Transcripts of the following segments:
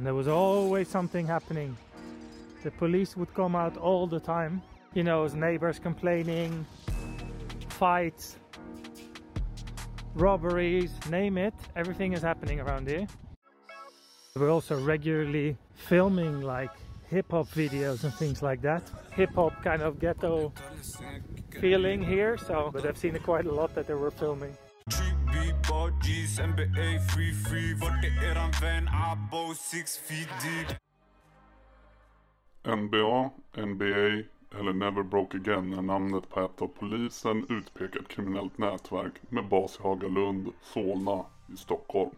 and there was always something happening. The police would come out all the time. You know, neighbors complaining, fights, robberies, name it. Everything is happening around here. We're also regularly filming like hip hop videos and things like that. Hip hop kind of ghetto feeling here, so but I've seen it quite a lot that they were filming. G's, NBA free free Vart är eran vän? Abo six feet deep NBA, NBA eller Never Broke Again är namnet på ett av polisen utpekat kriminellt nätverk med bas i Hagalund, Solna i Stockholm.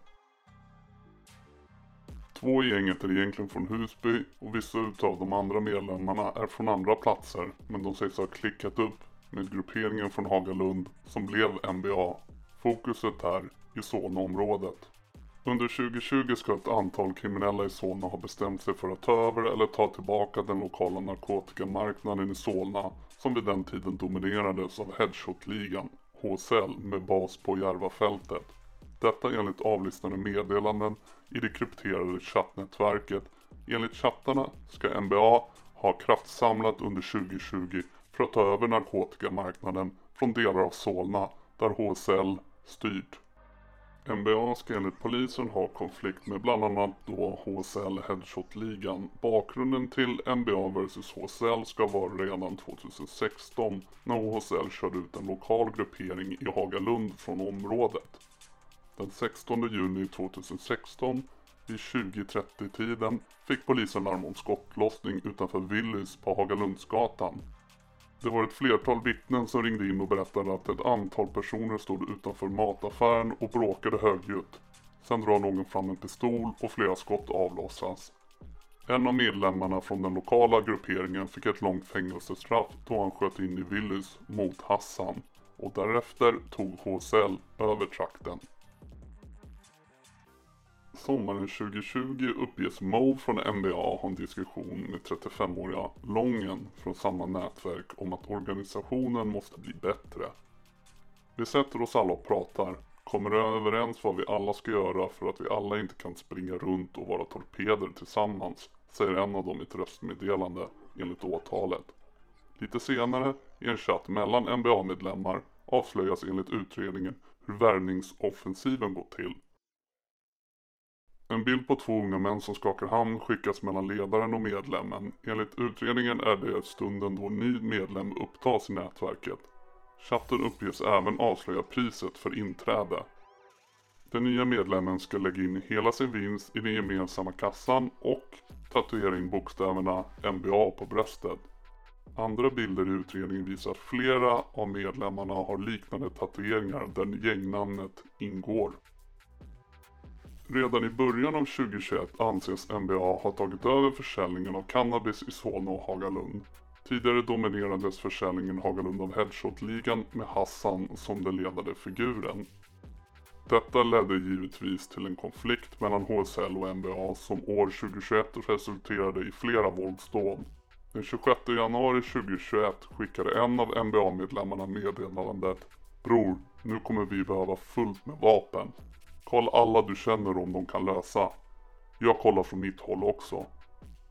Två i gänget är egentligen från Husby och vissa utav de andra medlemmarna är från andra platser men de sägs ha klickat upp med grupperingen från Hagalund som blev NBA. Fokuset är i Solnaområdet. Under 2020 ska ett antal kriminella i Solna ha bestämt sig för att ta över eller ta tillbaka den lokala narkotikamarknaden i Solna som vid den tiden dominerades av Headshot-ligan, HSL, med bas på Järvafältet. Detta enligt avlyssnade meddelanden i det krypterade chattnätverket. Enligt chattarna ska NBA ha kraftsamlat under 2020 för att ta över narkotikamarknaden från delar av Solna där HSL styrd. NBA ska enligt polisen ha konflikt med bland annat då HSL Headshot-ligan. Bakgrunden till NBA vs HSL ska vara redan 2016 när HSL körde ut en lokal gruppering i Hagalund från området. Den 16 juni 2016 vid 20.30 tiden fick polisen larm om skottlossning utanför Willys på Hagalundsgatan. Det var ett flertal vittnen som ringde in och berättade att ett antal personer stod utanför mataffären och bråkade högljutt. Sen drar någon fram en pistol och flera skott avlossas. En av medlemmarna från den lokala grupperingen fick ett långt fängelsestraff då han sköt in i Willys mot Hassan och därefter tog HSL över trakten. Sommaren 2020 uppges Mo från NBA ha en diskussion med 35-åriga Lången från samma nätverk om att organisationen måste bli bättre. Vi sätter oss alla och pratar, kommer överens vad vi alla ska göra för att vi alla inte kan springa runt och vara torpeder tillsammans, säger en av dem i ett röstmeddelande enligt åtalet. Lite senare, i en chatt mellan NBA-medlemmar, avslöjas enligt utredningen hur värvningsoffensiven gått till. En bild på två unga män som skakar hand skickas mellan ledaren och medlemmen. Enligt utredningen är det stunden då ny medlem upptas i nätverket. Chatten uppges även avslöja priset för inträde. Den nya medlemmen ska lägga in hela sin vinst i den gemensamma kassan och tatuera in bokstäverna NBA på bröstet. Andra bilder i utredningen visar att flera av medlemmarna har liknande tatueringar där gängnamnet ingår. Redan i början av 2021 anses NBA ha tagit över försäljningen av cannabis i Solna och Hagalund. Tidigare dominerades försäljningen i Hagalund av Headshot-ligan med Hassan som den ledande figuren. Detta ledde givetvis till en konflikt mellan HSL och NBA som år 2021 resulterade i flera våldsdåd. Den 26 januari 2021 skickade en av NBA-medlemmarna meddelandet Bror, nu kommer vi behöva fullt med vapen. Kolla alla du känner om de kan lösa. Jag kollar från mitt håll också.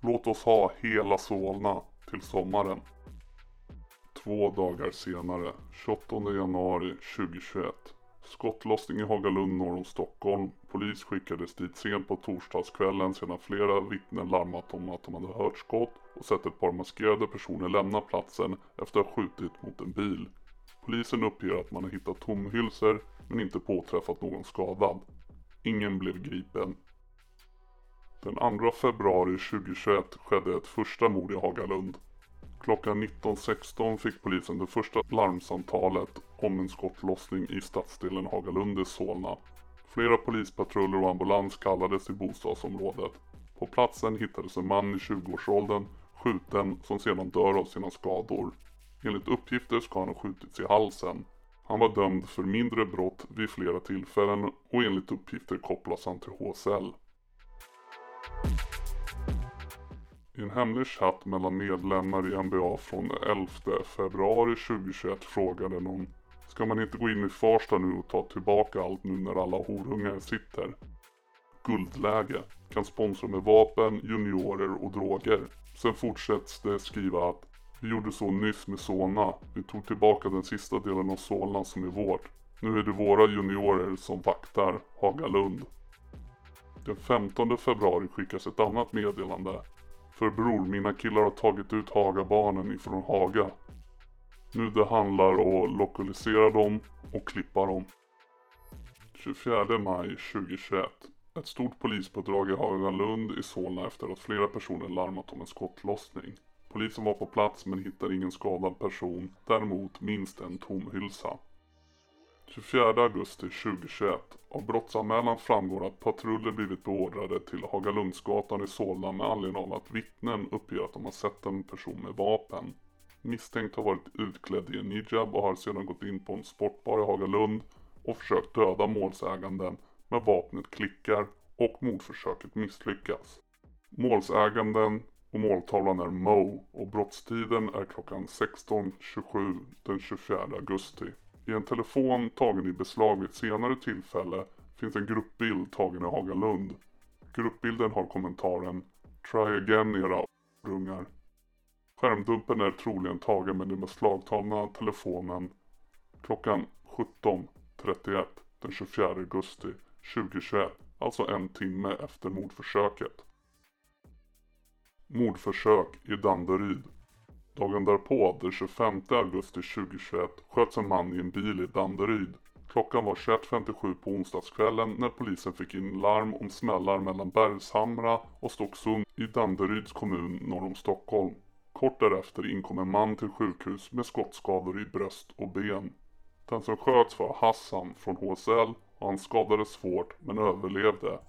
Låt oss ha hela Solna till sommaren. Två dagar senare, 28 januari 2021. Skottlossning i Hagalund norr om Stockholm. Polis skickades dit sent på torsdagskvällen sedan flera vittnen larmat om att de hade hört skott och sett ett par maskerade personer lämna platsen efter att ha skjutit mot en bil. Polisen uppger att man har hittat tomhylsor men inte påträffat någon skadad. Ingen blev gripen. Den 2 februari 2021 skedde ett första mord i Hagalund. Klockan 19.16 fick polisen det första larmsamtalet om en skottlossning i stadsdelen Hagalund i Solna. Flera polispatruller och ambulans kallades till bostadsområdet. På platsen hittades en man i 20-årsåldern skjuten som sedan dör av sina skador. Enligt uppgifter ska han ha skjutits i halsen. Han var dömd för mindre brott vid flera tillfällen och enligt uppgifter kopplas han till HSL. I en hemlig chatt mellan medlemmar i NBA från 11 februari 2021 frågade någon Ska man inte gå in i Farsta nu och ta tillbaka allt nu när alla horungar sitter? guldläge. Kan sponsra med vapen, juniorer och droger. Sen fortsätts det skriva att vi gjorde så nyss med Solna. Vi tog tillbaka den sista delen av Solna som är vårt. Nu är det våra juniorer som vaktar Hagalund. Den 15 februari skickas ett annat meddelande. För bror, mina killar har tagit ut Hagabarnen ifrån Haga. Nu det handlar om att lokalisera dem och klippa dem. 24 maj 2021. Ett stort polispådrag i Hagalund i Solna efter att flera personer larmat om en skottlossning. Polisen var på plats men hittade ingen skadad person, däremot minst en tom hylsa. 24 augusti 2021. Av brottsanmälan framgår att patruller blivit beordrade till Hagalundsgatan i Solna med anledning av att vittnen uppger att de har sett en person med vapen. Misstänkt har varit utklädd i en hijab och har sedan gått in på en sportbar i Hagalund och försökt döda målsäganden men vapnet klickar och mordförsöket misslyckas. Målsäganden och måltavlan är Mo och brottstiden är klockan 16.27 den 24 augusti. I en telefon tagen i beslag vid ett senare tillfälle finns en gruppbild tagen i Hagalund. Gruppbilden har kommentaren Try again era rungar”. Skärmdumpen är troligen tagen med den beslagtagna telefonen klockan 17.31 den 24 augusti 2021, alltså en timme efter mordförsöket. Mordförsök i Danderyd. Dagen därpå, den 25 augusti 2021, sköts en man i en bil i Danderyd. Klockan var 21.57 på onsdagskvällen när polisen fick in larm om smällar mellan Bergshamra och Stocksund i Danderyds kommun norr om Stockholm. Kort därefter inkom en man till sjukhus med skottskador i bröst och ben. Den som sköts var Hassan från HSL och han skadades svårt men överlevde.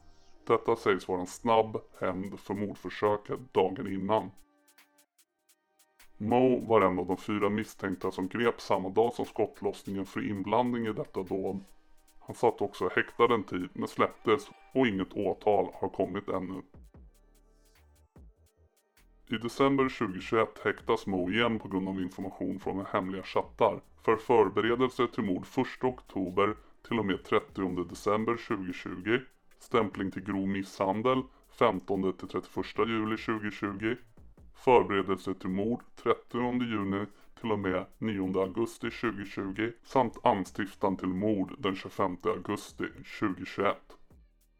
Detta sägs vara en snabb hämnd för mordförsöket dagen innan. Mo var en av de fyra misstänkta som greps samma dag som skottlossningen för inblandning i detta dåd. Han satt också häktad en tid men släpptes och inget åtal har kommit ännu. I december 2021 häktas Mo igen på grund av information från hemliga chattar för förberedelse till mord 1 oktober till och med 30 december 2020, stämpling till grov misshandel 15 till 31 juli 2020, förberedelse till mord 30 juni till och med 9 augusti 2020 samt anstiftan till mord den 25 augusti 2021.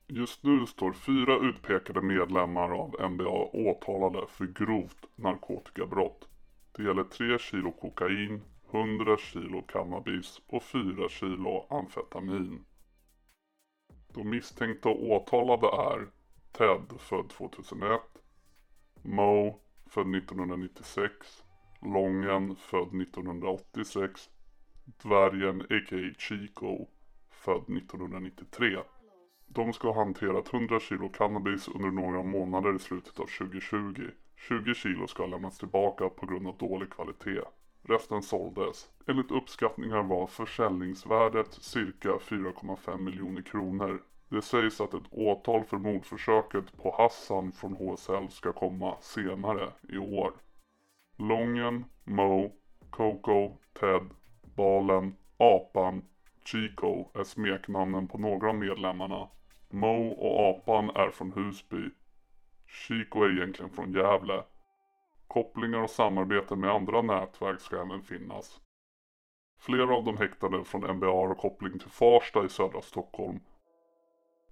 Just nu står fyra utpekade medlemmar av NBA åtalade för grovt narkotikabrott. Det gäller 3 kilo kokain, 100 kilo cannabis och 4 kilo amfetamin. De misstänkta och åtalade är Ted född 2001, Mo född 1996, Lången född 1986, Dvärgen a.k.a. Chico född 1993. De ska ha hanterat 100 kilo cannabis under några månader i slutet av 2020. 20 kilo ska ha lämnats tillbaka på grund av dålig kvalitet. Resten såldes. Enligt uppskattningar var försäljningsvärdet cirka 4,5 miljoner kronor. Det sägs att ett åtal för mordförsöket på Hassan från HSL ska komma senare i år. Lången, Mo, Coco, Ted, Balen, Apan, Chico är smeknamnen på några av medlemmarna. Mo och Apan är från Husby. Chico är egentligen från Gävle. Kopplingar och samarbete med andra nätverk ska även finnas. Flera av de häktade från NBA har koppling till Farsta i södra Stockholm.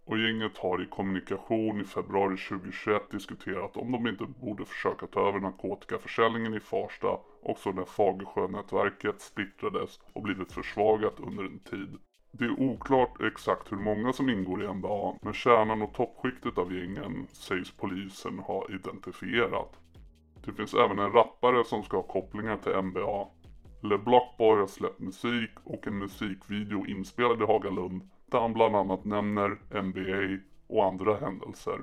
Och gänget har i kommunikation i februari 2021 diskuterat om de inte borde försöka ta över narkotikaförsäljningen i Farsta också när Fagersjönätverket splittrades och blivit försvagat under en tid. Det är oklart exakt hur många som ingår i NBA men kärnan och toppskiktet av gängen sägs polisen ha identifierat. Det finns även en rappare som ska ha kopplingar till NBA. LeBlockboy har släppt musik och en musikvideo inspelad i Hagalund där han bland annat nämner NBA och andra händelser.